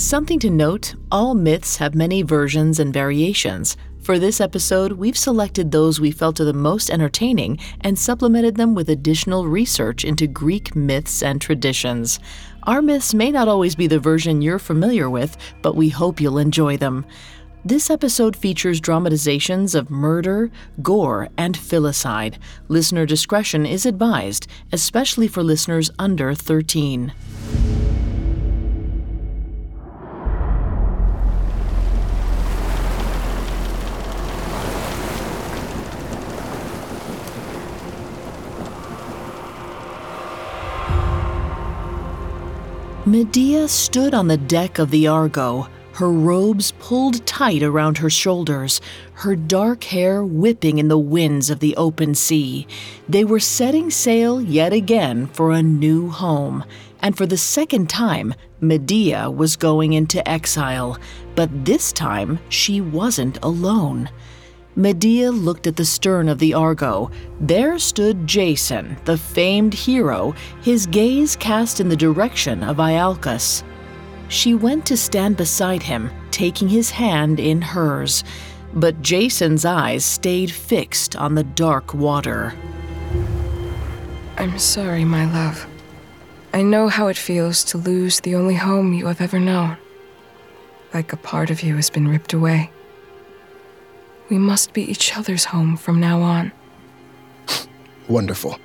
Something to note all myths have many versions and variations. For this episode, we've selected those we felt are the most entertaining and supplemented them with additional research into Greek myths and traditions. Our myths may not always be the version you're familiar with, but we hope you'll enjoy them. This episode features dramatizations of murder, gore, and filicide. Listener discretion is advised, especially for listeners under 13. Medea stood on the deck of the Argo, her robes pulled tight around her shoulders, her dark hair whipping in the winds of the open sea. They were setting sail yet again for a new home, and for the second time, Medea was going into exile. But this time, she wasn't alone. Medea looked at the stern of the Argo. There stood Jason, the famed hero, his gaze cast in the direction of Iolcus. She went to stand beside him, taking his hand in hers, but Jason's eyes stayed fixed on the dark water. I'm sorry, my love. I know how it feels to lose the only home you have ever known. Like a part of you has been ripped away. We must be each other's home from now on. Wonderful.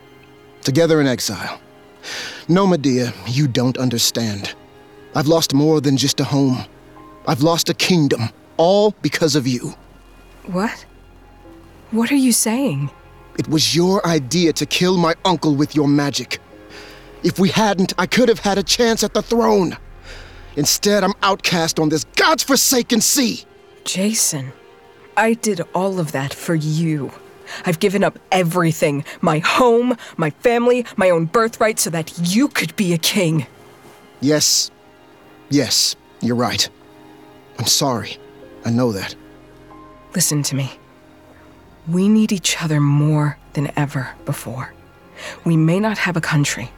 Together in exile. No, Medea, you don't understand. I've lost more than just a home. I've lost a kingdom, all because of you. What? What are you saying? It was your idea to kill my uncle with your magic. If we hadn't, I could have had a chance at the throne. Instead, I'm outcast on this God's forsaken sea. Jason. I did all of that for you. I've given up everything my home, my family, my own birthright so that you could be a king. Yes. Yes, you're right. I'm sorry. I know that. Listen to me. We need each other more than ever before. We may not have a country,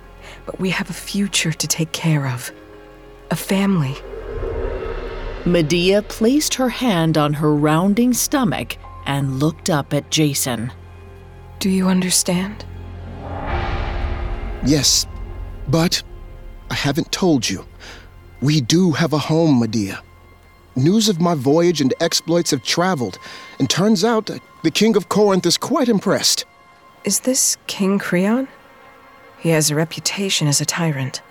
but we have a future to take care of. A family. Medea placed her hand on her rounding stomach and looked up at Jason. Do you understand? Yes, but I haven't told you. We do have a home, Medea. News of my voyage and exploits have traveled, and turns out the King of Corinth is quite impressed. Is this King Creon? He has a reputation as a tyrant.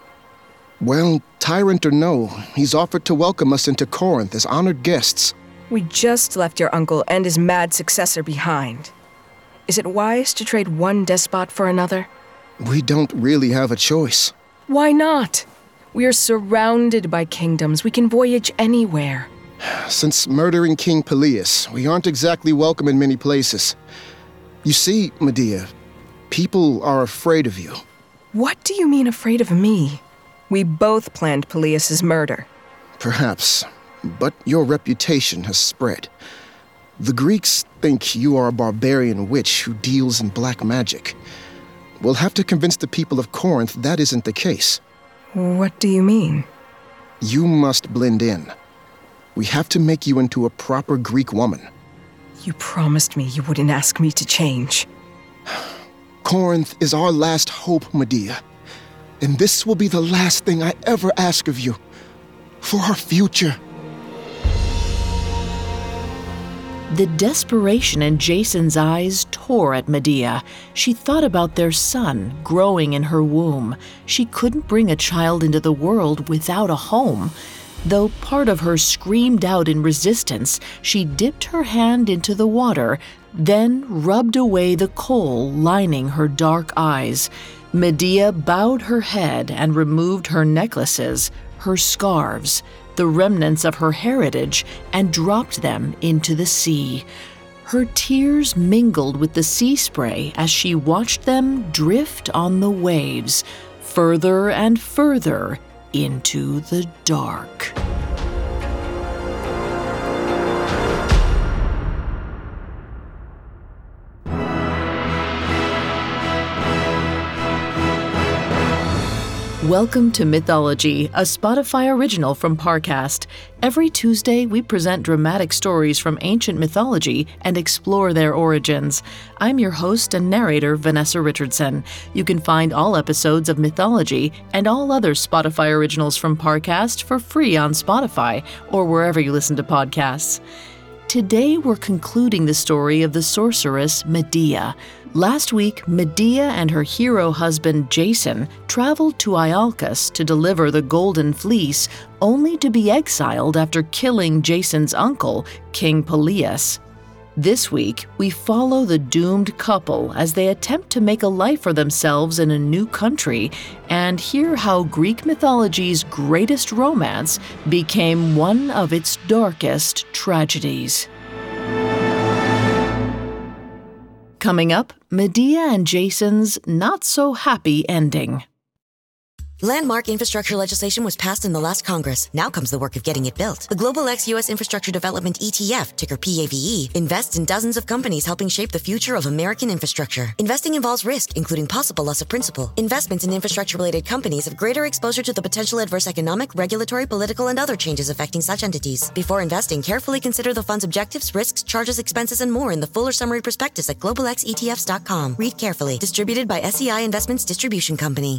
Well, tyrant or no, he's offered to welcome us into Corinth as honored guests. We just left your uncle and his mad successor behind. Is it wise to trade one despot for another? We don't really have a choice. Why not? We are surrounded by kingdoms. We can voyage anywhere. Since murdering King Pelias, we aren't exactly welcome in many places. You see, Medea, people are afraid of you. What do you mean afraid of me? We both planned Pelias's murder. Perhaps, but your reputation has spread. The Greeks think you are a barbarian witch who deals in black magic. We'll have to convince the people of Corinth that isn't the case. What do you mean? You must blend in. We have to make you into a proper Greek woman. You promised me you wouldn't ask me to change. Corinth is our last hope, Medea. And this will be the last thing I ever ask of you. For our future. The desperation in Jason's eyes tore at Medea. She thought about their son growing in her womb. She couldn't bring a child into the world without a home. Though part of her screamed out in resistance, she dipped her hand into the water, then rubbed away the kohl lining her dark eyes. Medea bowed her head and removed her necklaces, her scarves, the remnants of her heritage, and dropped them into the sea. Her tears mingled with the sea spray as she watched them drift on the waves, further and further into the dark. Welcome to Mythology, a Spotify original from Parcast. Every Tuesday, we present dramatic stories from ancient mythology and explore their origins. I'm your host and narrator, Vanessa Richardson. You can find all episodes of Mythology and all other Spotify originals from Parcast for free on Spotify or wherever you listen to podcasts. Today, we're concluding the story of the sorceress Medea. Last week, Medea and her hero husband Jason traveled to Iolcus to deliver the Golden Fleece, only to be exiled after killing Jason's uncle, King Pelias. This week, we follow the doomed couple as they attempt to make a life for themselves in a new country and hear how Greek mythology's greatest romance became one of its darkest tragedies. Coming up, Medea and Jason's not so happy ending. Landmark infrastructure legislation was passed in the last Congress. Now comes the work of getting it built. The Global X U.S. Infrastructure Development ETF, ticker PAVE, invests in dozens of companies helping shape the future of American infrastructure. Investing involves risk, including possible loss of principal. Investments in infrastructure related companies have greater exposure to the potential adverse economic, regulatory, political, and other changes affecting such entities. Before investing, carefully consider the fund's objectives, risks, charges, expenses, and more in the fuller summary prospectus at globalxetfs.com. Read carefully. Distributed by SEI Investments Distribution Company.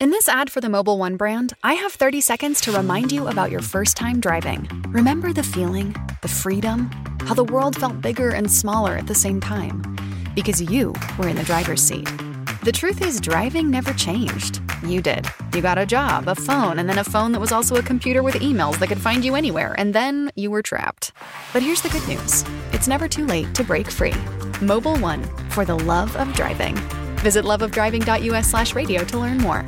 In this ad for the Mobil One brand, I have 30 seconds to remind you about your first time driving. Remember the feeling, the freedom, how the world felt bigger and smaller at the same time? Because you were in the driver's seat. The truth is, driving never changed. You did. You got a job, a phone, and then a phone that was also a computer with emails that could find you anywhere, and then you were trapped. But here's the good news it's never too late to break free. Mobil One, for the love of driving. Visit loveofdriving.us slash radio to learn more.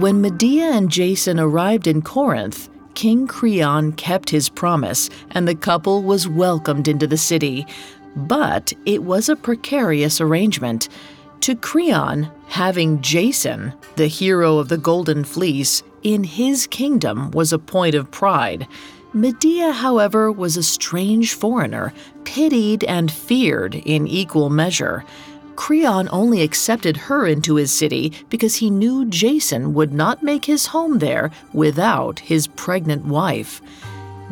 When Medea and Jason arrived in Corinth, King Creon kept his promise and the couple was welcomed into the city. But it was a precarious arrangement. To Creon, having Jason, the hero of the Golden Fleece, in his kingdom was a point of pride. Medea, however, was a strange foreigner, pitied and feared in equal measure. Creon only accepted her into his city because he knew Jason would not make his home there without his pregnant wife.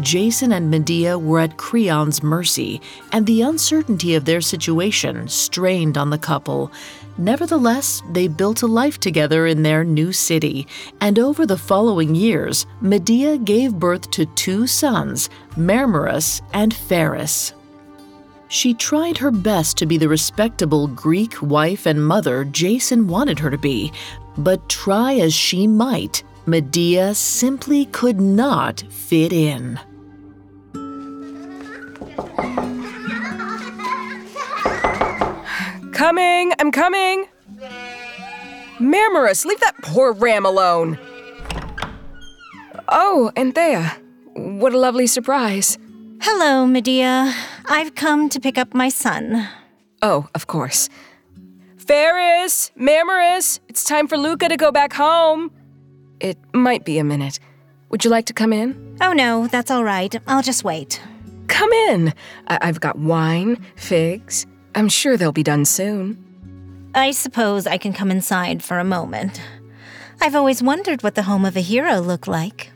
Jason and Medea were at Creon's mercy, and the uncertainty of their situation strained on the couple. Nevertheless, they built a life together in their new city, and over the following years, Medea gave birth to two sons, Mermerus and Pheres. She tried her best to be the respectable Greek wife and mother Jason wanted her to be, but try as she might, Medea simply could not fit in. Coming! I'm coming! Mermerus, leave that poor ram alone! Oh, Anthea. What a lovely surprise. Hello, Medea. I've come to pick up my son. Oh, of course. Pheres! Mermerus! It's time for Luca to go back home! It might be a minute. Would you like to come in? Oh no, that's all right. I'll just wait. Come in! I- I've got wine, figs. I'm sure they'll be done soon. I suppose I can come inside for a moment. I've always wondered what the home of a hero looked like.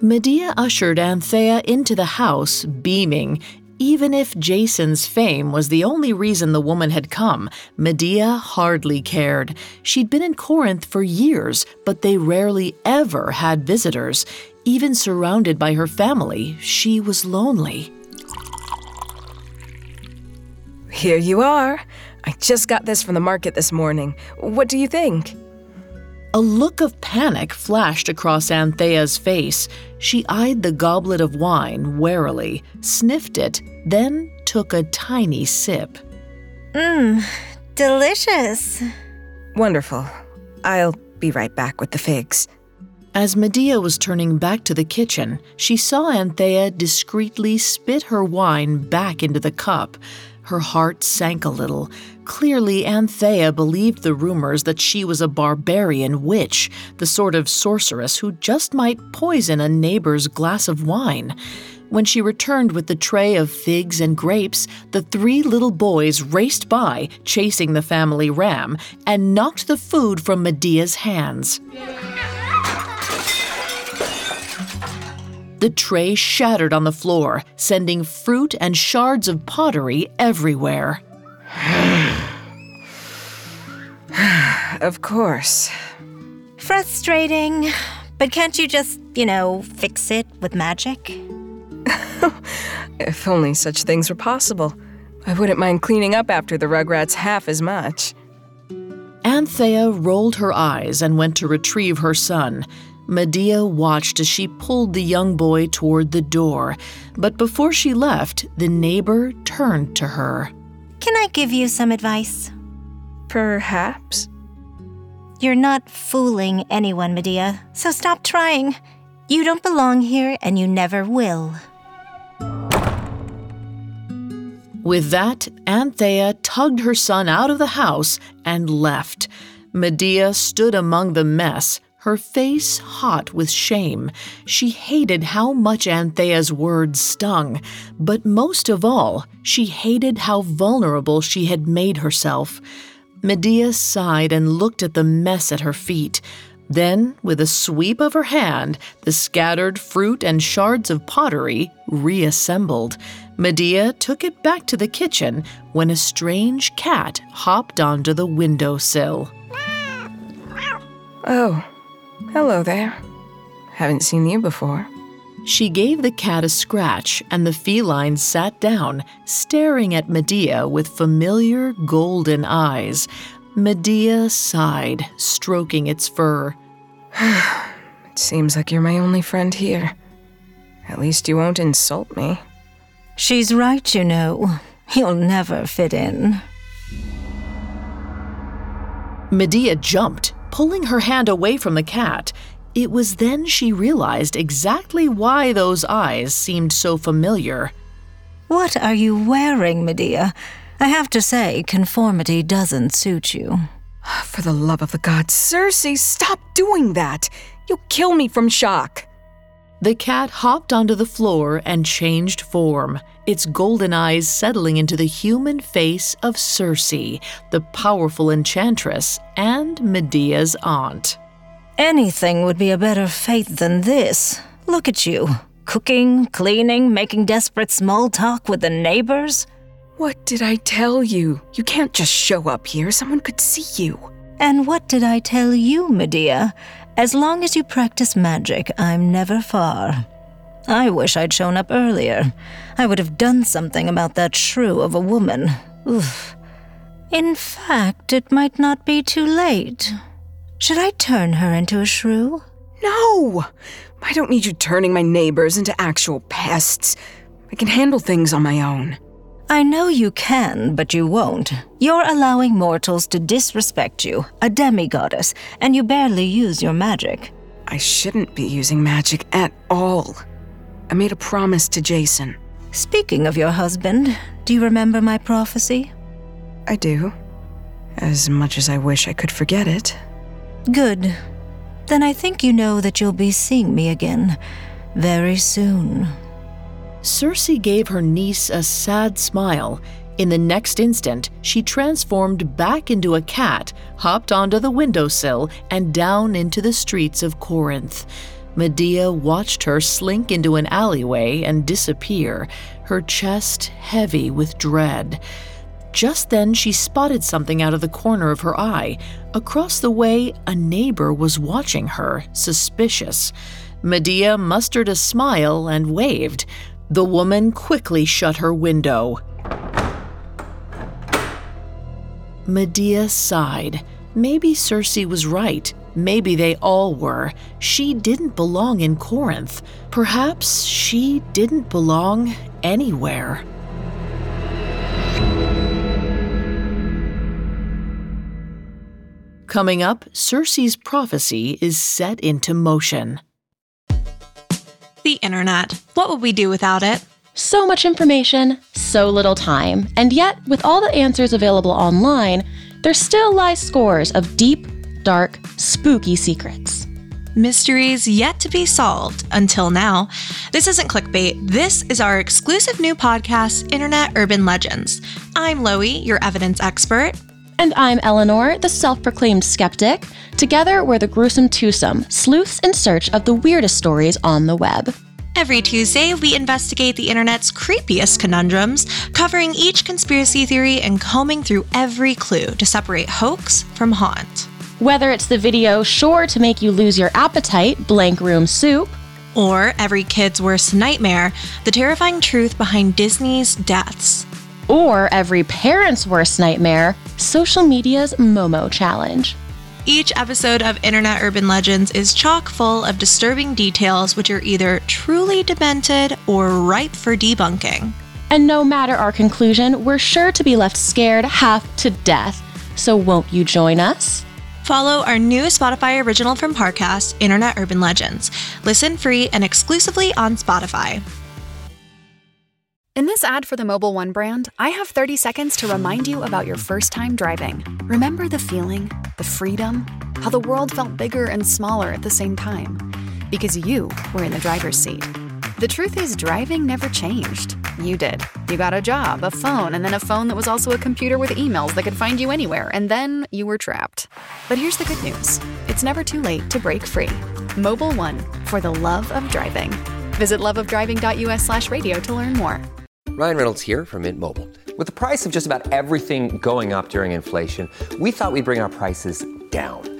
Medea ushered Anthea into the house, beaming. Even if Jason's fame was the only reason the woman had come, Medea hardly cared. She'd been in Corinth for years, but they rarely ever had visitors. Even surrounded by her family, she was lonely. Here you are. I just got this from the market this morning. What do you think? A look of panic flashed across Anthea's face. She eyed the goblet of wine warily, sniffed it, then took a tiny sip. Mmm, delicious. Wonderful. I'll be right back with the figs. As Medea was turning back to the kitchen, she saw Anthea discreetly spit her wine back into the cup. Her heart sank a little. Clearly, Anthea believed the rumors that she was a barbarian witch, the sort of sorceress who just might poison a neighbor's glass of wine. When she returned with the tray of figs and grapes, the three little boys raced by, chasing the family ram, and knocked the food from Medea's hands. The tray shattered on the floor, sending fruit and shards of pottery everywhere. of course. Frustrating. But can't you just, you know, fix it with magic? if only such things were possible. I wouldn't mind cleaning up after the Rugrats half as much. Anthea rolled her eyes and went to retrieve her son. Medea watched as she pulled the young boy toward the door, but before she left, the neighbor turned to her. Can I give you some advice? Perhaps. You're not fooling anyone, Medea, so stop trying. You don't belong here, and you never will. With that, Anthea tugged her son out of the house and left. Medea stood among the mess, her face hot with shame. She hated how much Anthea's words stung, but most of all, she hated how vulnerable she had made herself. Medea sighed and looked at the mess at her feet. Then, with a sweep of her hand, the scattered fruit and shards of pottery reassembled. Medea took it back to the kitchen when a strange cat hopped onto the windowsill. Oh, Hello there. Haven't seen you before. She gave the cat a scratch, and the feline sat down, staring at Medea with familiar golden eyes. Medea sighed, stroking its fur. it seems like you're my only friend here. At least you won't insult me. She's right, you know. You'll never fit in. Medea jumped, pulling her hand away from the cat. It was then she realized exactly why those eyes seemed so familiar. What are you wearing, Medea? I have to say, conformity doesn't suit you. For the love of the gods, Circe, stop doing that! You'll kill me from shock! The cat hopped onto the floor and changed form, its golden eyes settling into the human face of Circe, the powerful enchantress and Medea's aunt. Anything would be a better fate than this. Look at you. Cooking, cleaning, making desperate small talk with the neighbors. What did I tell you? You can't just show up here. Someone could see you. And what did I tell you, Medea? As long as you practice magic, I'm never far. I wish I'd shown up earlier. I would have done something about that shrew of a woman. Oof. In fact, it might not be too late. Should I turn her into a shrew? No! I don't need you turning my neighbors into actual pests. I can handle things on my own. I know you can, but you won't. You're allowing mortals to disrespect you, a demigoddess, and you barely use your magic. I shouldn't be using magic at all. I made a promise to Jason. Speaking of your husband, do you remember my prophecy? I do. As much as I wish I could forget it. Good. Then I think you know that you'll be seeing me again very soon. Circe gave her niece a sad smile. In the next instant, she transformed back into a cat, hopped onto the windowsill, and down into the streets of Corinth. Medea watched her slink into an alleyway and disappear, her chest heavy with dread. Just then, she spotted something out of the corner of her eye. Across the way, a neighbor was watching her, suspicious. Medea mustered a smile and waved. The woman quickly shut her window. Medea sighed. Maybe Circe was right. Maybe they all were. She didn't belong in Corinth. Perhaps she didn't belong anywhere. Coming up, Circe's prophecy is set into motion. The internet. What would we do without it? So much information, so little time, and yet, with all the answers available online, there still lie scores of deep, dark, spooky secrets. Mysteries yet to be solved until now. This isn't clickbait. This is our exclusive new podcast, Internet Urban Legends. I'm Loie, your evidence expert. And I'm Eleanor, the self proclaimed skeptic. Together, we're the gruesome twosome, sleuths in search of the weirdest stories on the web. Every Tuesday, we investigate the internet's creepiest conundrums, covering each conspiracy theory and combing through every clue to separate hoax from haunt. Whether it's the video sure to make you lose your appetite, Blank Room Soup, or every kid's worst nightmare, the terrifying truth behind Disney's deaths. Or every parent's worst nightmare, social media's Momo challenge. Each episode of Internet Urban Legends is chock full of disturbing details which are either truly demented or ripe for debunking. And no matter our conclusion, we're sure to be left scared half to death. So won't you join us? Follow our new Spotify original from Parcast, Internet Urban Legends. Listen free and exclusively on Spotify. In this ad for the Mobil One brand, I have 30 seconds to remind you about your first time driving. Remember the feeling, the freedom, how the world felt bigger and smaller at the same time? Because you were in the driver's seat. The truth is, driving never changed. You did. You got a job, a phone, and then a phone that was also a computer with emails that could find you anywhere, and then you were trapped. But here's the good news it's never too late to break free. Mobil One, for the love of driving. Visit loveofdriving.us slash radio to learn more. Ryan Reynolds here from Mint Mobile. With the price of just about everything going up during inflation, we thought we'd bring our prices down.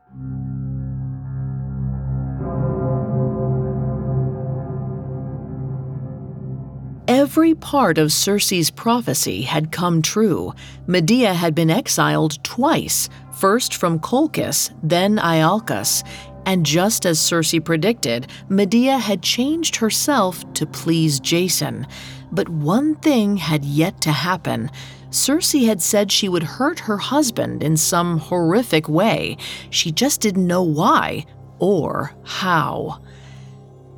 Every part of Circe's prophecy had come true. Medea had been exiled twice, first from Colchis, then Iolcus. And just as Circe predicted, Medea had changed herself to please Jason. But one thing had yet to happen. Circe had said she would hurt her husband in some horrific way. She just didn't know why or how.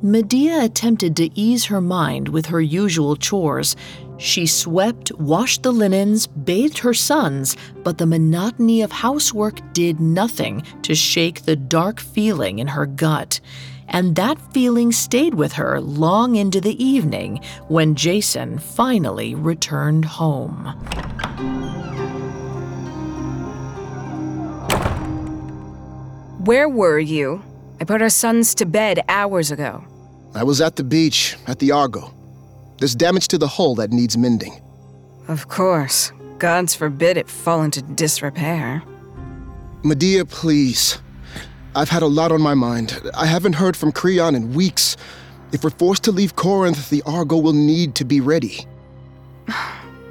Medea attempted to ease her mind with her usual chores. She swept, washed the linens, bathed her sons, but the monotony of housework did nothing to shake the dark feeling in her gut. And that feeling stayed with her long into the evening when Jason finally returned home. Where were you? I put our sons to bed hours ago. I was at the beach, at the Argo. There's damage to the hull that needs mending. Of course. Gods forbid it fall into disrepair. Medea, please. I've had a lot on my mind. I haven't heard from Creon in weeks. If we're forced to leave Corinth, the Argo will need to be ready.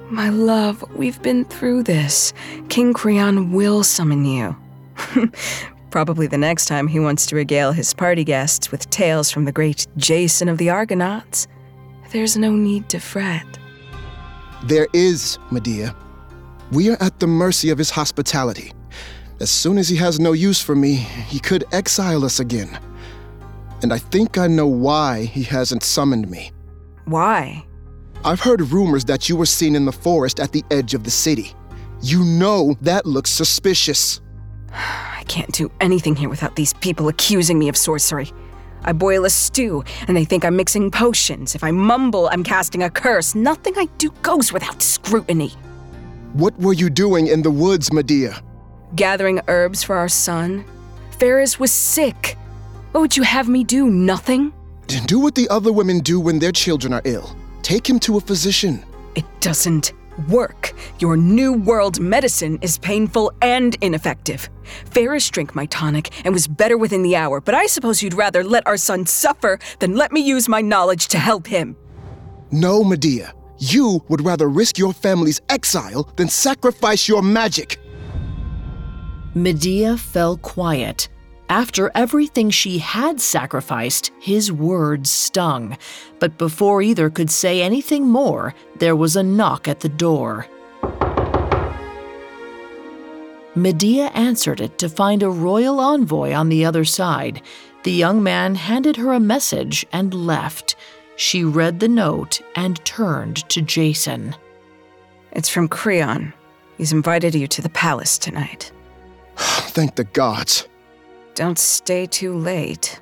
My love, we've been through this. King Creon will summon you. Probably the next time he wants to regale his party guests with tales from the great Jason of the Argonauts. There's no need to fret. There is, Medea. We are at the mercy of his hospitality. As soon as he has no use for me, he could exile us again. And I think I know why he hasn't summoned me. Why? I've heard rumors that you were seen in the forest at the edge of the city. You know that looks suspicious. I can't do anything here without these people accusing me of sorcery. I boil a stew, and they think I'm mixing potions. If I mumble, I'm casting a curse. Nothing I do goes without scrutiny. What were you doing in the woods, Medea? Gathering herbs for our son. Pheres was sick. What would you have me do? Nothing? Do what the other women do when their children are ill. Take him to a physician. It doesn't Work. Your new world medicine is painful and ineffective. Pheres drank my tonic and was better within the hour, but I suppose you'd rather let our son suffer than let me use my knowledge to help him. No, Medea. You would rather risk your family's exile than sacrifice your magic. Medea fell quiet. After everything she had sacrificed, his words stung. But before either could say anything more, there was a knock at the door. Medea answered it to find a royal envoy on the other side. The young man handed her a message and left. She read the note and turned to Jason. It's from Creon. He's invited you to the palace tonight. Thank the gods. Don't stay too late.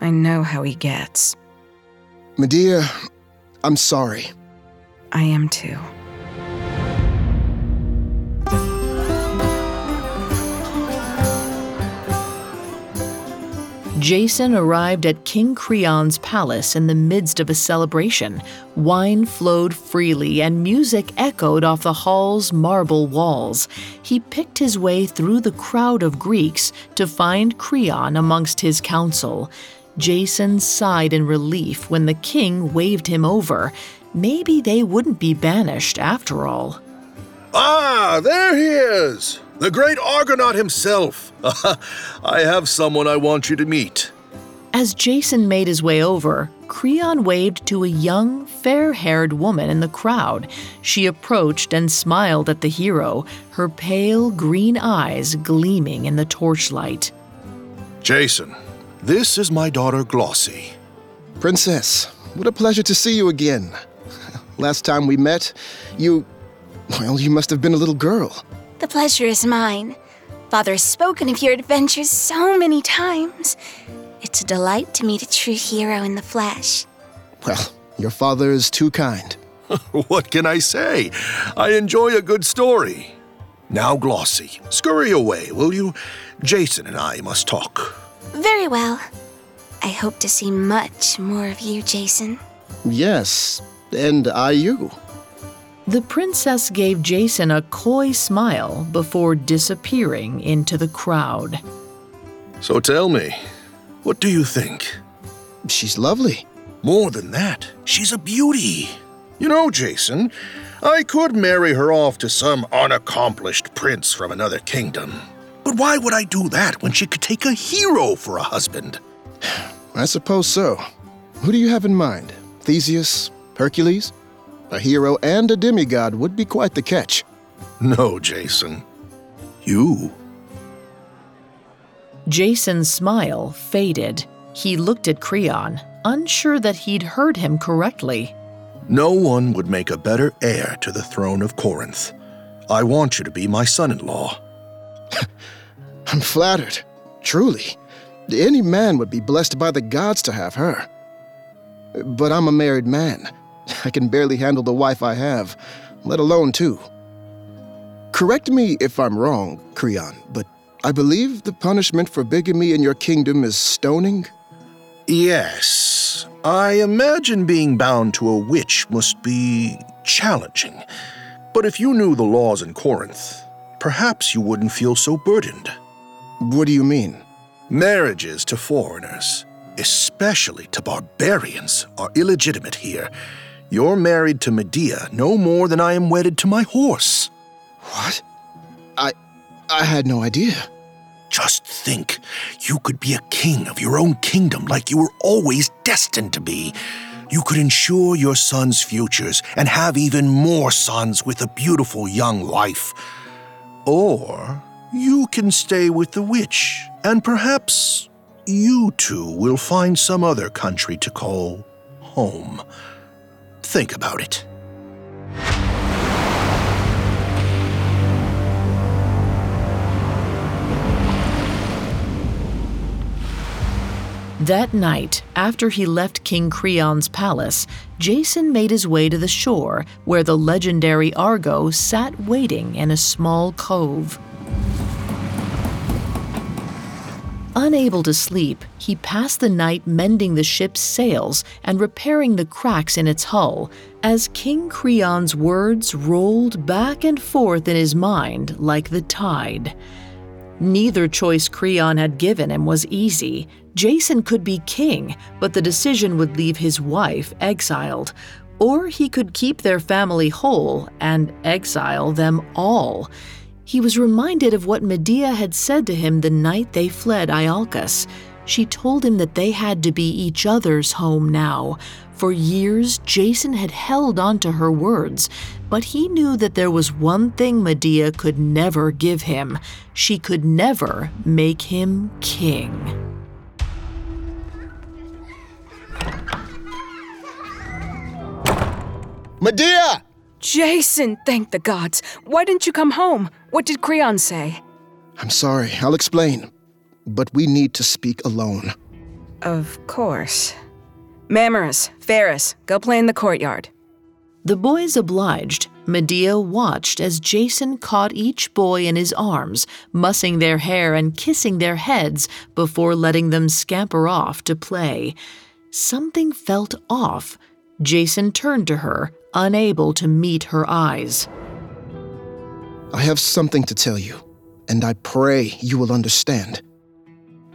I know how he gets. Medea, I'm sorry. I am too. Jason arrived at King Creon's palace in the midst of a celebration. Wine flowed freely and music echoed off the hall's marble walls. He picked his way through the crowd of Greeks to find Creon amongst his council. Jason sighed in relief when the king waved him over. Maybe they wouldn't be banished after all. Ah, there he is! The great Argonaut himself. I have someone I want you to meet. As Jason made his way over, Creon waved to a young, fair haired woman in the crowd. She approached and smiled at the hero, her pale green eyes gleaming in the torchlight. Jason, this is my daughter Glauce. Princess, what a pleasure to see you again. Last time we met, you. Well, you must have been a little girl. The pleasure is mine. Father has spoken of your adventures so many times. It's a delight to meet a true hero in the flesh. Well, your father is too kind. what can I say? I enjoy a good story. Now, Glauce, scurry away, will you? Jason and I must talk. Very well. I hope to see much more of you, Jason. Yes, and I you. The princess gave Jason a coy smile before disappearing into the crowd. So tell me, what do you think? She's lovely. More than that, she's a beauty. You know, Jason, I could marry her off to some unaccomplished prince from another kingdom. But why would I do that when she could take a hero for a husband? I suppose so. Who do you have in mind? Theseus? Hercules? A hero and a demigod would be quite the catch. No, Jason. You. Jason's smile faded. He looked at Creon, unsure that he'd heard him correctly. No one would make a better heir to the throne of Corinth. I want you to be my son in law. I'm flattered. Truly. Any man would be blessed by the gods to have her. But I'm a married man. I can barely handle the wife I have, let alone two. Correct me if I'm wrong, Creon, but I believe the punishment for bigamy in your kingdom is stoning? Yes. I imagine being bound to a witch must be challenging. But if you knew the laws in Corinth, perhaps you wouldn't feel so burdened. What do you mean? Marriages to foreigners, especially to barbarians, are illegitimate here. You're married to Medea no more than I am wedded to my horse. What? I. I had no idea. Just think, you could be a king of your own kingdom like you were always destined to be. You could ensure your sons' futures and have even more sons with a beautiful young wife. Or you can stay with the witch, and perhaps you two will find some other country to call home. Think about it. That night, after he left King Creon's palace, Jason made his way to the shore where the legendary Argo sat waiting in a small cove. Unable to sleep, he passed the night mending the ship's sails and repairing the cracks in its hull as King Creon's words rolled back and forth in his mind like the tide. Neither choice Creon had given him was easy. Jason could be king, but the decision would leave his wife exiled. Or he could keep their family whole and exile them all. He was reminded of what Medea had said to him the night they fled Iolcus. She told him that they had to be each other's home now. For years, Jason had held on to her words, but he knew that there was one thing Medea could never give him she could never make him king. Medea! Jason, thank the gods. Why didn't you come home? What did Creon say? I'm sorry, I'll explain. But we need to speak alone. Of course. Mermerus, Pheres, go play in the courtyard. The boys obliged. Medea watched as Jason caught each boy in his arms, mussing their hair and kissing their heads before letting them scamper off to play. Something felt off. Jason turned to her, unable to meet her eyes. I have something to tell you, and I pray you will understand.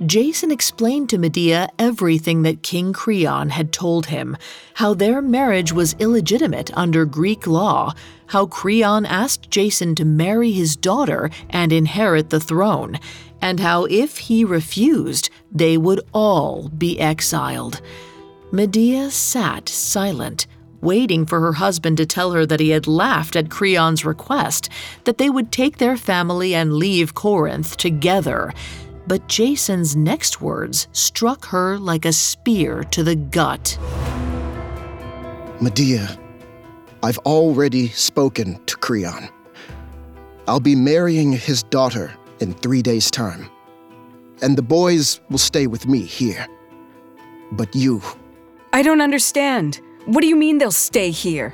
Jason explained to Medea everything that King Creon had told him how their marriage was illegitimate under Greek law, how Creon asked Jason to marry his daughter and inherit the throne, and how if he refused, they would all be exiled. Medea sat silent, waiting for her husband to tell her that he had laughed at Creon's request, that they would take their family and leave Corinth together. But Jason's next words struck her like a spear to the gut. Medea, I've already spoken to Creon. I'll be marrying his daughter in three days' time. And the boys will stay with me here. But you. I don't understand. What do you mean they'll stay here?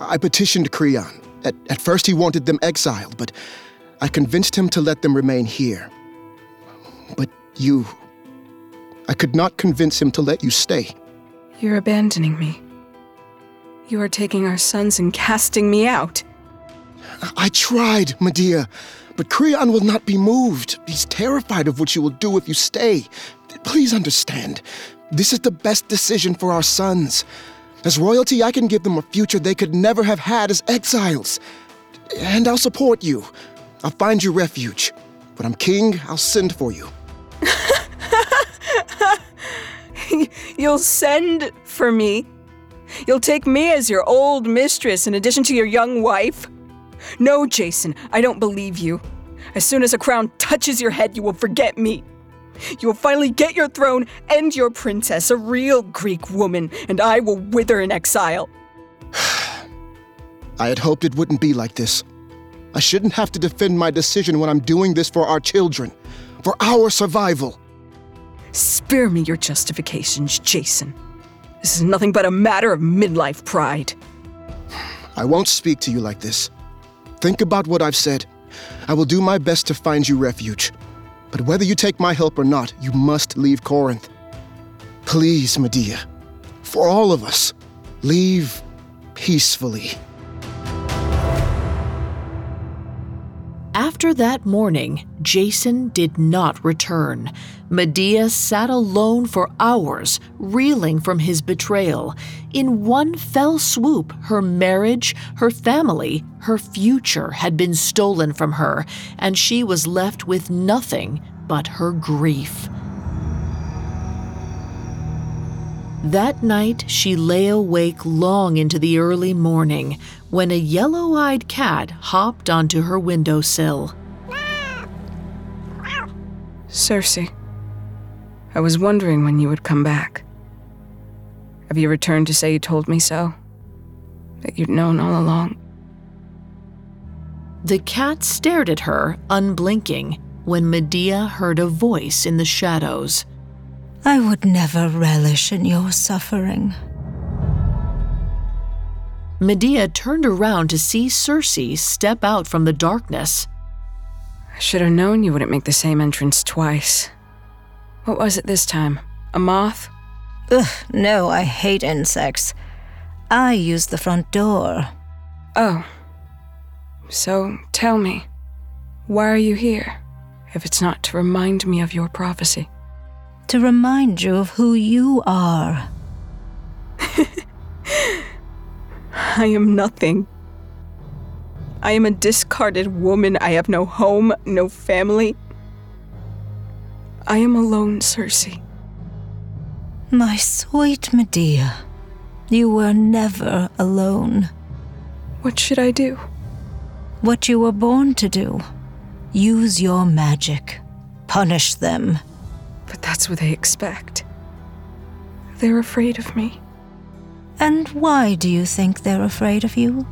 I petitioned Creon. At, at first, he wanted them exiled, but I convinced him to let them remain here. But you. I could not convince him to let you stay. You're abandoning me. You are taking our sons and casting me out. I tried, Medea, but Creon will not be moved. He's terrified of what you will do if you stay. Please understand. This is the best decision for our sons. As royalty, I can give them a future they could never have had as exiles. And I'll support you. I'll find you refuge. When I'm king, I'll send for you. You'll send for me? You'll take me as your old mistress in addition to your young wife? No, Jason, I don't believe you. As soon as a crown touches your head, you will forget me. You will finally get your throne and your princess, a real Greek woman, and I will wither in exile. I had hoped it wouldn't be like this. I shouldn't have to defend my decision when I'm doing this for our children, for our survival. Spare me your justifications, Jason. This is nothing but a matter of midlife pride. I won't speak to you like this. Think about what I've said. I will do my best to find you refuge. But whether you take my help or not, you must leave Corinth. Please, Medea, for all of us, leave peacefully. After that morning, Jason did not return. Medea sat alone for hours, reeling from his betrayal. In one fell swoop, her marriage, her family, her future had been stolen from her, and she was left with nothing but her grief. That night, she lay awake long into the early morning when a yellow eyed cat hopped onto her windowsill. Circe, I was wondering when you would come back. Have you returned to say you told me so? That you'd known all along? The cat stared at her, unblinking, when Medea heard a voice in the shadows. I would never relish in your suffering. Medea turned around to see Circe step out from the darkness. I should have known you wouldn't make the same entrance twice. What was it this time? A moth? Ugh, no, I hate insects. I use the front door. Oh. So tell me, why are you here, if it's not to remind me of your prophecy? To remind you of who you are. I am nothing. I am a discarded woman. I have no home, no family. I am alone, Circe. My sweet Medea, you were never alone. What should I do? What you were born to do. Use your magic. Punish them. But that's what they expect. They're afraid of me. And why do you think they're afraid of you?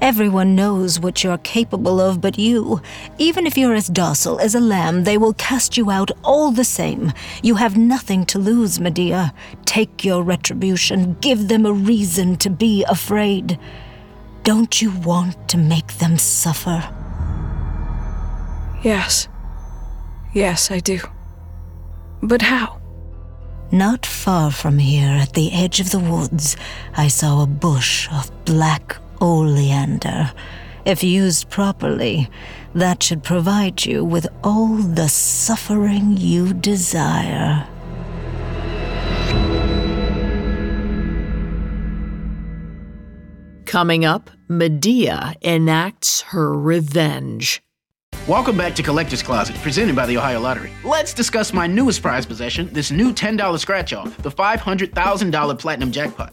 Everyone knows what you're capable of but you. Even if you're as docile as a lamb, they will cast you out all the same. You have nothing to lose, Medea. Take your retribution. Give them a reason to be afraid. Don't you want to make them suffer? Yes. Yes, I do. But how? Not far from here, at the edge of the woods, I saw a bush of black oleander. If used properly, that should provide you with all the suffering you desire. Coming up, Medea enacts her revenge. Welcome back to Collector's Closet, presented by the Ohio Lottery. Let's discuss my newest prize possession, this new $10 scratch off, the $500,000 Platinum Jackpot.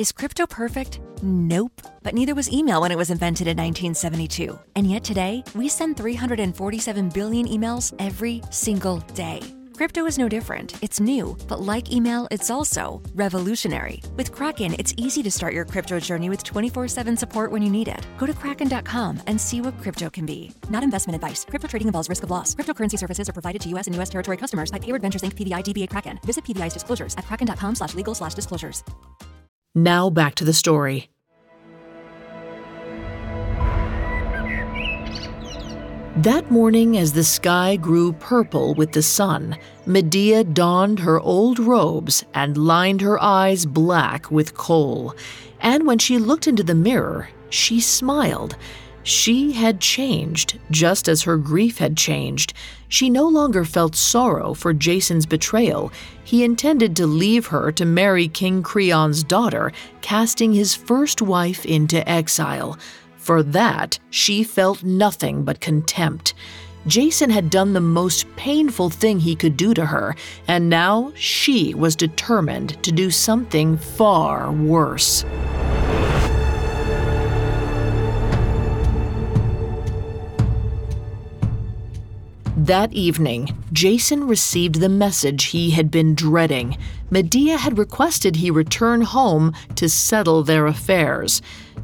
Is crypto perfect? Nope. But neither was email when it was invented in 1972. And yet today, we send 347 billion emails every single day. Crypto is no different. It's new, but like email, it's also revolutionary. With Kraken, it's easy to start your crypto journey with 24 7 support when you need it. Go to kraken.com and see what crypto can be. Not investment advice. Crypto trading involves risk of loss. Cryptocurrency services are provided to U.S. and U.S. territory customers by Payward Ventures Inc. PVI DBA Kraken. Visit PVI's disclosures at kraken.com slash legal slash disclosures. Now back to the story. That morning, as the sky grew purple with the sun, Medea donned her old robes and lined her eyes black with kohl. And when she looked into the mirror, she smiled. She had changed, just as her grief had changed. She no longer felt sorrow for Jason's betrayal. He intended to leave her to marry King Creon's daughter, casting his first wife into exile. For that, she felt nothing but contempt. Jason had done the most painful thing he could do to her, and now she was determined to do something far worse. That evening, Jason received the message he had been dreading. Medea had requested he return home to settle their affairs.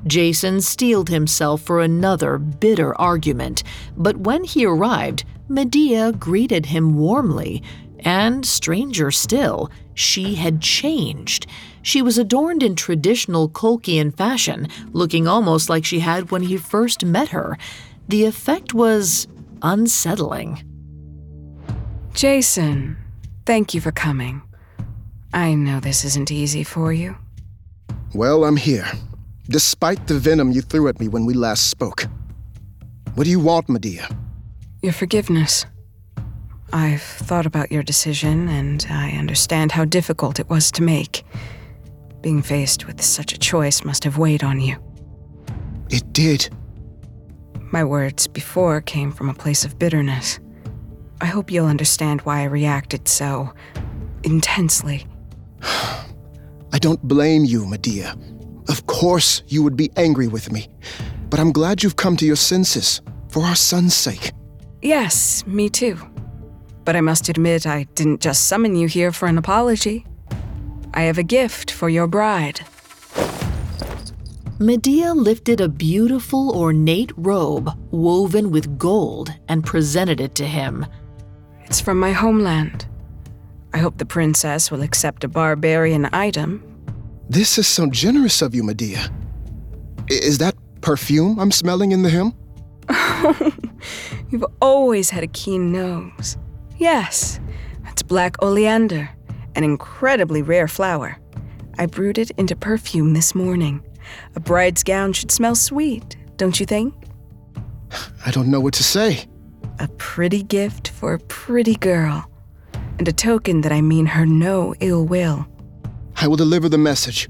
Jason steeled himself for another bitter argument, but when he arrived, Medea greeted him warmly. And, stranger still, she had changed. She was adorned in traditional Colchian fashion, looking almost like she had when he first met her. The effect was unsettling. Jason, thank you for coming. I know this isn't easy for you. Well, I'm here, despite the venom you threw at me when we last spoke. What do you want, Medea? Your forgiveness. I've thought about your decision, and I understand how difficult it was to make. Being faced with such a choice must have weighed on you. It did. My words before came from a place of bitterness. I hope you'll understand why I reacted so intensely. I don't blame you, Medea. Of course, you would be angry with me, but I'm glad you've come to your senses for our son's sake. Yes, me too. But I must admit, I didn't just summon you here for an apology. I have a gift for your bride. Medea lifted a beautiful ornate robe woven with gold and presented it to him. It's from my homeland. I hope the princess will accept a barbarian item. This is so generous of you, Medea. Is that perfume I'm smelling in the hymn? You've always had a keen nose. Yes, that's black oleander, an incredibly rare flower. I brewed it into perfume this morning. A bride's gown should smell sweet, don't you think? I don't know what to say. A pretty gift for a pretty girl, and a token that I mean her no ill will. I will deliver the message.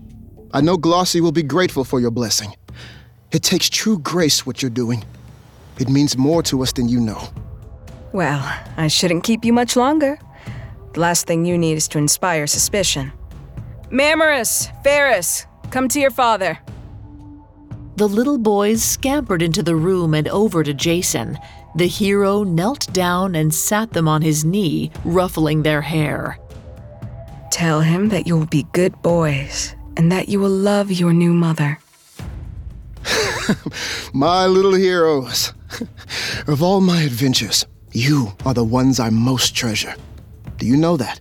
I know Glauce will be grateful for your blessing. It takes true grace what you're doing. It means more to us than you know. Well, I shouldn't keep you much longer. The last thing you need is to inspire suspicion. Mermerus, Pheres, come to your father. The little boys scampered into the room and over to Jason. The hero knelt down and sat them on his knee, ruffling their hair. Tell him that you will be good boys and that you will love your new mother. My little heroes. of all my adventures, you are the ones I most treasure. Do you know that?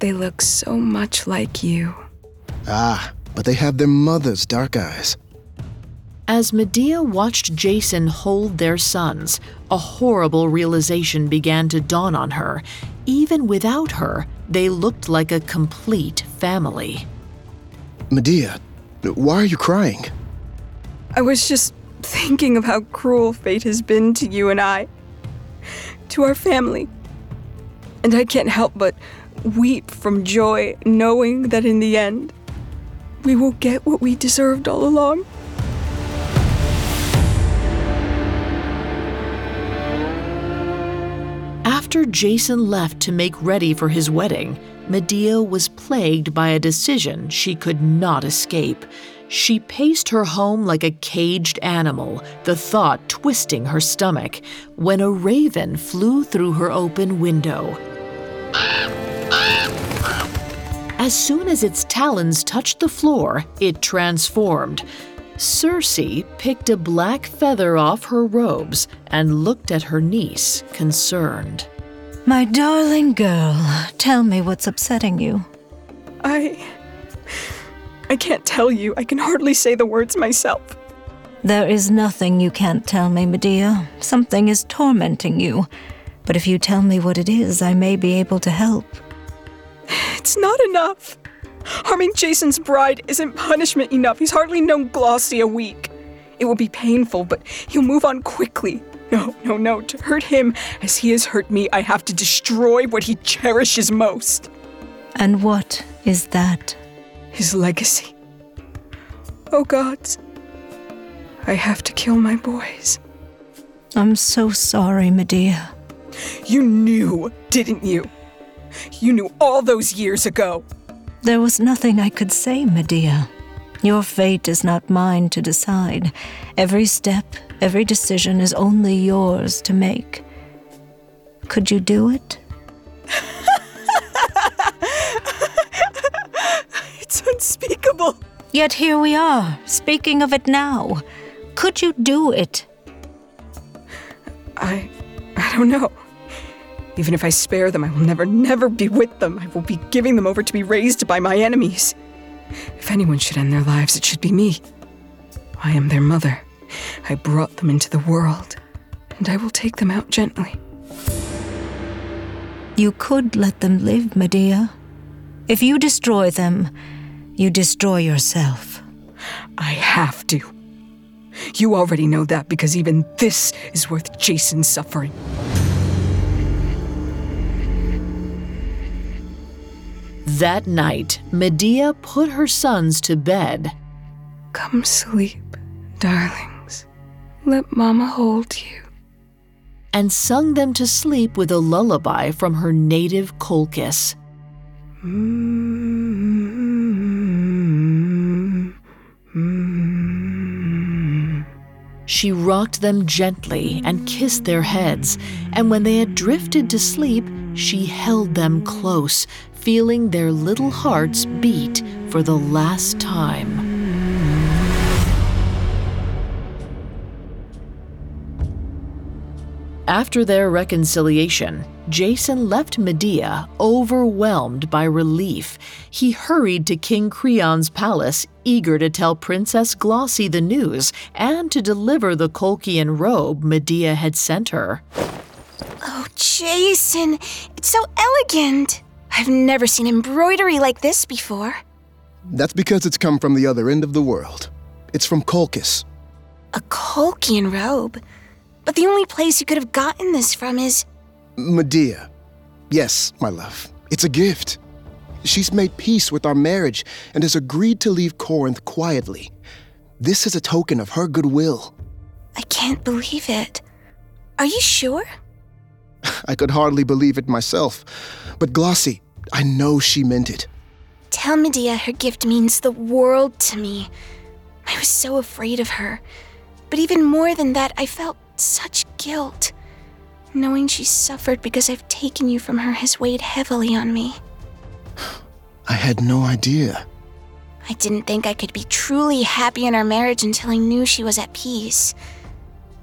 They look so much like you. Ah, but they have their mother's dark eyes. As Medea watched Jason hold their sons, a horrible realization began to dawn on her. Even without her, they looked like a complete family. Medea, why are you crying? I was just thinking of how cruel fate has been to you and I, to our family. And I can't help but weep from joy knowing that in the end, we will get what we deserved all along. After Jason left to make ready for his wedding, Medea was plagued by a decision she could not escape. She paced her home like a caged animal, the thought twisting her stomach, when a raven flew through her open window. As soon as its talons touched the floor, it transformed. Circe picked a black feather off her robes and looked at her niece, concerned. My darling girl, tell me what's upsetting you. I. I can't tell you. I can hardly say the words myself. There is nothing you can't tell me, Medea. Something is tormenting you. But if you tell me what it is, I may be able to help. It's not enough. Harming Jason's bride isn't punishment enough. He's hardly known Glauce a week. It will be painful, but he'll move on quickly. No, no, no. To hurt him as he has hurt me, I have to destroy what he cherishes most And what is that? his legacy. Oh, gods. I have to kill my boys. I'm so sorry, Medea. You knew, didn't you? You knew all those years ago. There was nothing I could say, Medea. Your fate is not mine to decide. Every step, every decision is only yours to make. Could you do it? It's unspeakable. Yet here we are, speaking of it now. Could you do it? I. I don't know. Even if I spare them, I will never, never be with them. I will be giving them over to be raised by my enemies. If anyone should end their lives, it should be me. I am their mother. I brought them into the world, and I will take them out gently. You could let them live, Medea. If you destroy them, you destroy yourself. I have to. You already know that because even this is worth Jason's suffering. That night, Medea put her sons to bed. Come sleep, darlings. Let Mama hold you. and sung them to sleep with a lullaby from her native Colchis. She rocked them gently and kissed their heads, and when they had drifted to sleep, she held them close, feeling their little hearts beat for the last time. After their reconciliation, Jason left Medea overwhelmed by relief. He hurried to King Creon's palace, eager to tell Princess Glauce the news and to deliver the Colchian robe Medea had sent her. Oh, Jason, it's so elegant. I've never seen embroidery like this before. That's because it's come from the other end of the world. It's from Colchis. A Colchian robe? But the only place you could have gotten this from is. Medea. Yes, my love. It's a gift. She's made peace with our marriage and has agreed to leave Corinth quietly. This is a token of her goodwill. I can't believe it. Are you sure? I could hardly believe it myself. But Glauce, I know she meant it. Tell Medea her gift means the world to me. I was so afraid of her. But even more than that, I felt such guilt. Knowing she suffered because I've taken you from her has weighed heavily on me. I had no idea. I didn't think I could be truly happy in our marriage until I knew she was at peace.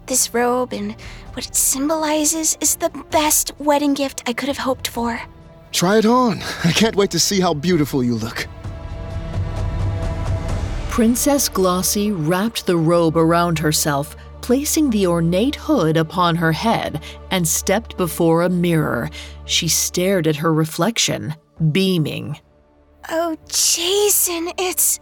This robe and what it symbolizes is the best wedding gift I could have hoped for. Try it on. I can't wait to see how beautiful you look. Princess Glauce wrapped the robe around herself, placing the ornate hood upon her head, and stepped before a mirror. She stared at her reflection, beaming. Oh, Jason, it's.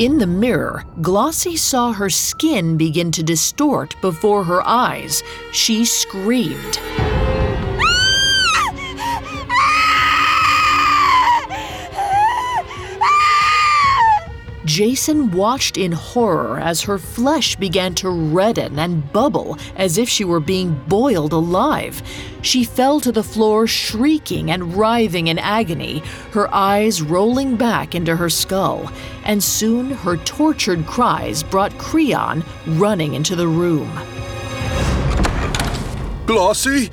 In the mirror, Glauce saw her skin begin to distort before her eyes. She screamed. Jason watched in horror as her flesh began to redden and bubble as if she were being boiled alive. She fell to the floor shrieking and writhing in agony, her eyes rolling back into her skull. And soon her tortured cries brought Creon running into the room. Glauce?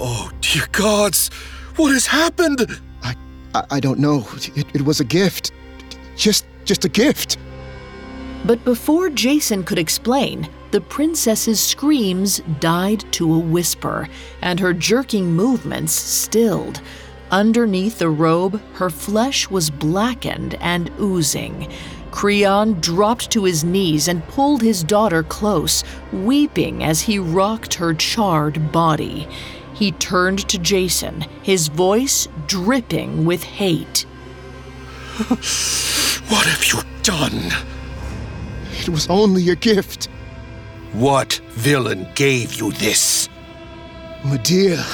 Oh, dear gods, what has happened? I, I, I don't know. It, it was a gift. Just just a gift. But before Jason could explain, the princess's screams died to a whisper, and her jerking movements stilled. Underneath the robe, her flesh was blackened and oozing. Creon dropped to his knees and pulled his daughter close, weeping as he rocked her charred body. He turned to Jason, his voice dripping with hate. What have you done? It was only a gift. What villain gave you this? Medea.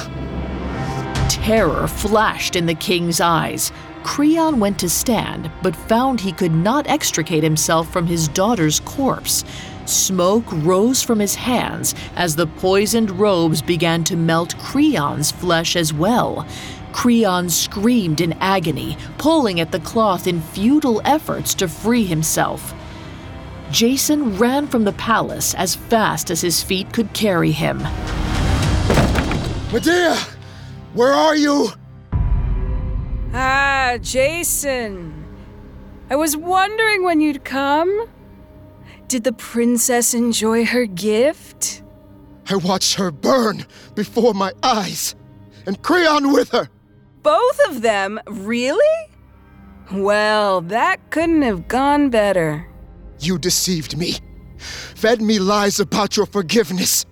Terror flashed in the king's eyes. Creon went to stand, but found he could not extricate himself from his daughter's corpse. Smoke rose from his hands as the poisoned robes began to melt Creon's flesh as well. Creon screamed in agony, pulling at the cloth in futile efforts to free himself. Jason ran from the palace as fast as his feet could carry him. Medea! Where are you? Ah, Jason. I was wondering when you'd come. Did the princess enjoy her gift? I watched her burn before my eyes, and Creon with her. Both of them? Really? Well, that couldn't have gone better. You deceived me, fed me lies about your forgiveness.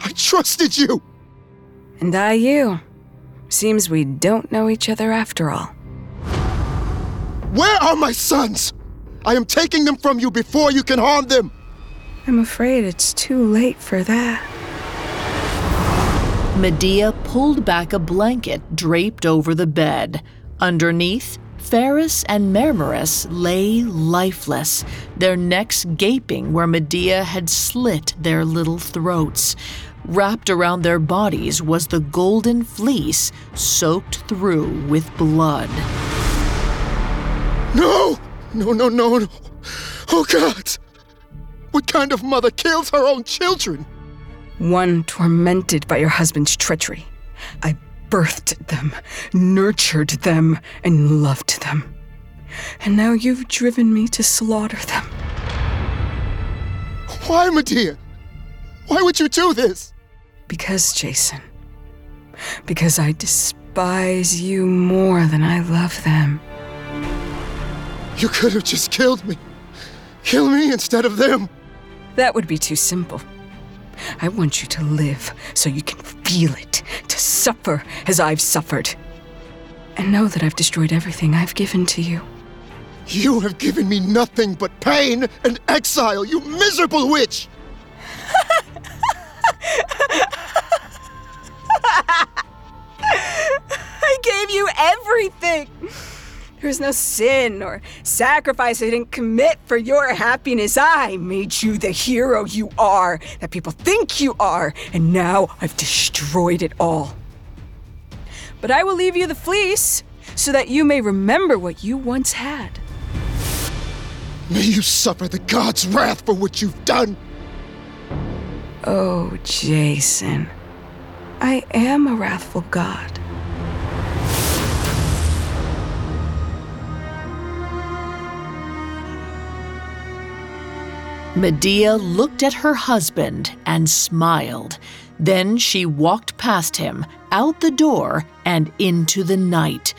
I trusted you. And I you. Seems we don't know each other after all. Where are my sons? I am taking them from you before you can harm them. I'm afraid it's too late for that. Medea pulled back a blanket draped over the bed. Underneath, Pheres and Mermerus lay lifeless, their necks gaping where Medea had slit their little throats. Wrapped around their bodies was the golden fleece soaked through with blood. No! No, no, no, no. Oh, God! What kind of mother kills her own children? One tormented by your husband's treachery. I birthed them, nurtured them, and loved them. And now you've driven me to slaughter them. Why, Medea? Why would you do this? Because, Jason. Because I despise you more than I love them. You could have just killed me. Kill me instead of them. That would be too simple. I want you to live so you can feel it, to suffer as I've suffered. And know that I've destroyed everything I've given to you. You have given me nothing but pain and exile, you miserable witch! I gave you everything! There was no sin or sacrifice I didn't commit for your happiness. I made you the hero you are, that people think you are, and now I've destroyed it all. But I will leave you the fleece so that you may remember what you once had. May you suffer the god's wrath for what you've done. Oh, Jason. I am a wrathful god. Medea looked at her husband and smiled. Then she walked past him, out the door, and into the night.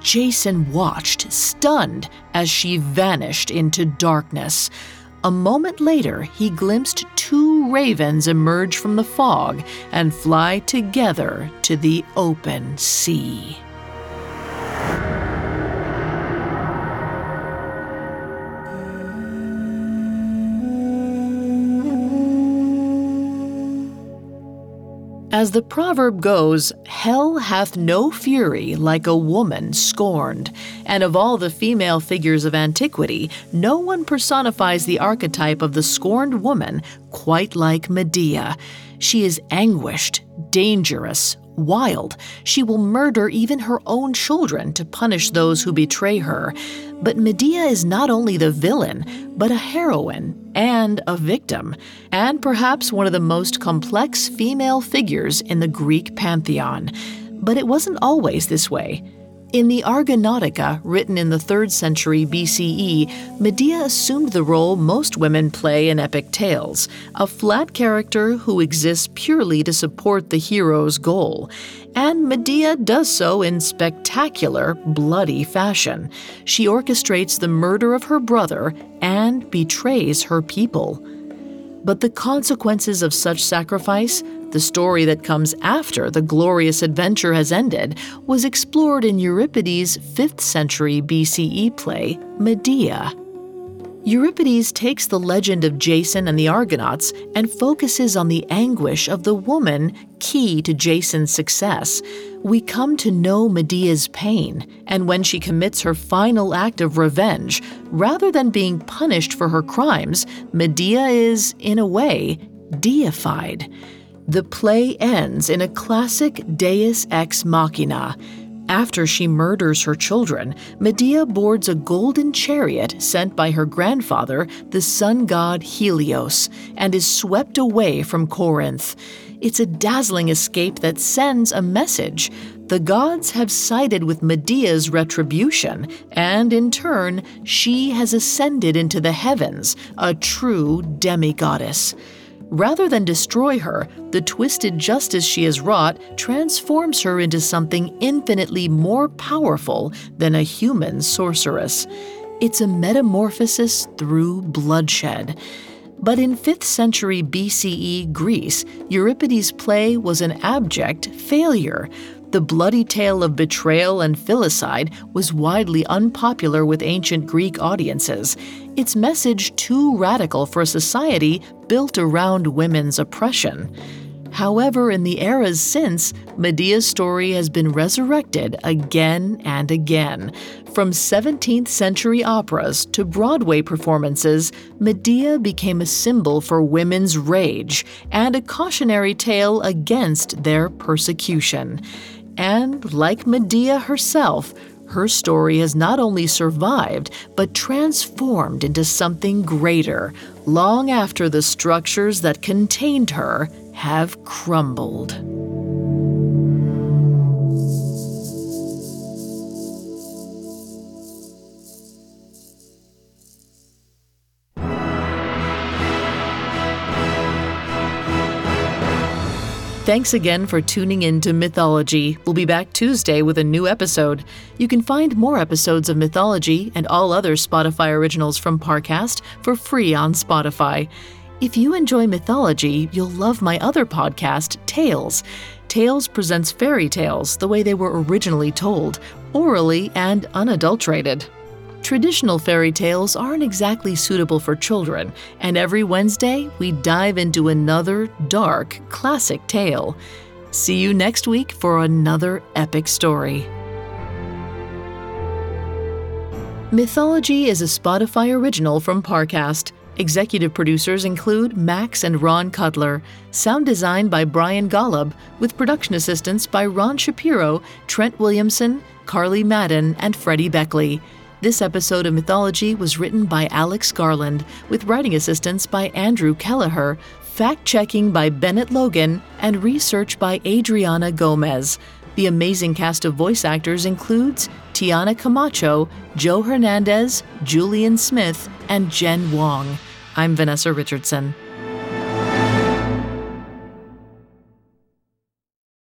Jason watched, stunned, as she vanished into darkness. A moment later, he glimpsed two ravens emerge from the fog and fly together to the open sea. As the proverb goes, hell hath no fury like a woman scorned. And of all the female figures of antiquity, no one personifies the archetype of the scorned woman quite like Medea. She is anguished, dangerous, wild. She will murder even her own children to punish those who betray her. But Medea is not only the villain, but a heroine and a victim, and perhaps one of the most complex female figures in the Greek pantheon. But it wasn't always this way. In the Argonautica, written in the 3rd century BCE, Medea assumed the role most women play in epic tales a flat character who exists purely to support the hero's goal. And Medea does so in spectacular, bloody fashion. She orchestrates the murder of her brother and betrays her people. But the consequences of such sacrifice the story that comes after the glorious adventure has ended was explored in Euripides' 5th century BCE play, Medea. Euripides takes the legend of Jason and the Argonauts and focuses on the anguish of the woman key to Jason's success. We come to know Medea's pain, and when she commits her final act of revenge, rather than being punished for her crimes, Medea is, in a way, deified. The play ends in a classic deus ex machina. After she murders her children, Medea boards a golden chariot sent by her grandfather, the sun god Helios, and is swept away from Corinth. It's a dazzling escape that sends a message. The gods have sided with Medea's retribution, and in turn, she has ascended into the heavens, a true demigoddess. Rather than destroy her, the twisted justice she has wrought transforms her into something infinitely more powerful than a human sorceress. It's a metamorphosis through bloodshed. But in 5th century BCE Greece, Euripides' play was an abject failure. The bloody tale of betrayal and filicide was widely unpopular with ancient Greek audiences, its message too radical for a society built around women's oppression. However, in the eras since, Medea's story has been resurrected again and again. From 17th century operas to Broadway performances, Medea became a symbol for women's rage and a cautionary tale against their persecution. And like Medea herself, her story has not only survived, but transformed into something greater long after the structures that contained her have crumbled. Thanks again for tuning in to Mythology. We'll be back Tuesday with a new episode. You can find more episodes of Mythology and all other Spotify originals from Parcast for free on Spotify. If you enjoy mythology, you'll love my other podcast, Tales. Tales presents fairy tales the way they were originally told, orally and unadulterated. Traditional fairy tales aren't exactly suitable for children, and every Wednesday we dive into another dark, classic tale. See you next week for another epic story. Mythology is a Spotify original from Parcast. Executive producers include Max and Ron Cutler. Sound design by Brian Golub, with production assistance by Ron Shapiro, Trent Williamson, Carly Madden, and Freddie Beckley. This episode of Mythology was written by Alex Garland, with writing assistance by Andrew Kelleher, fact checking by Bennett Logan, and research by Adriana Gomez. The amazing cast of voice actors includes Tiana Camacho, Joe Hernandez, Julian Smith, and Jen Wong. I'm Vanessa Richardson.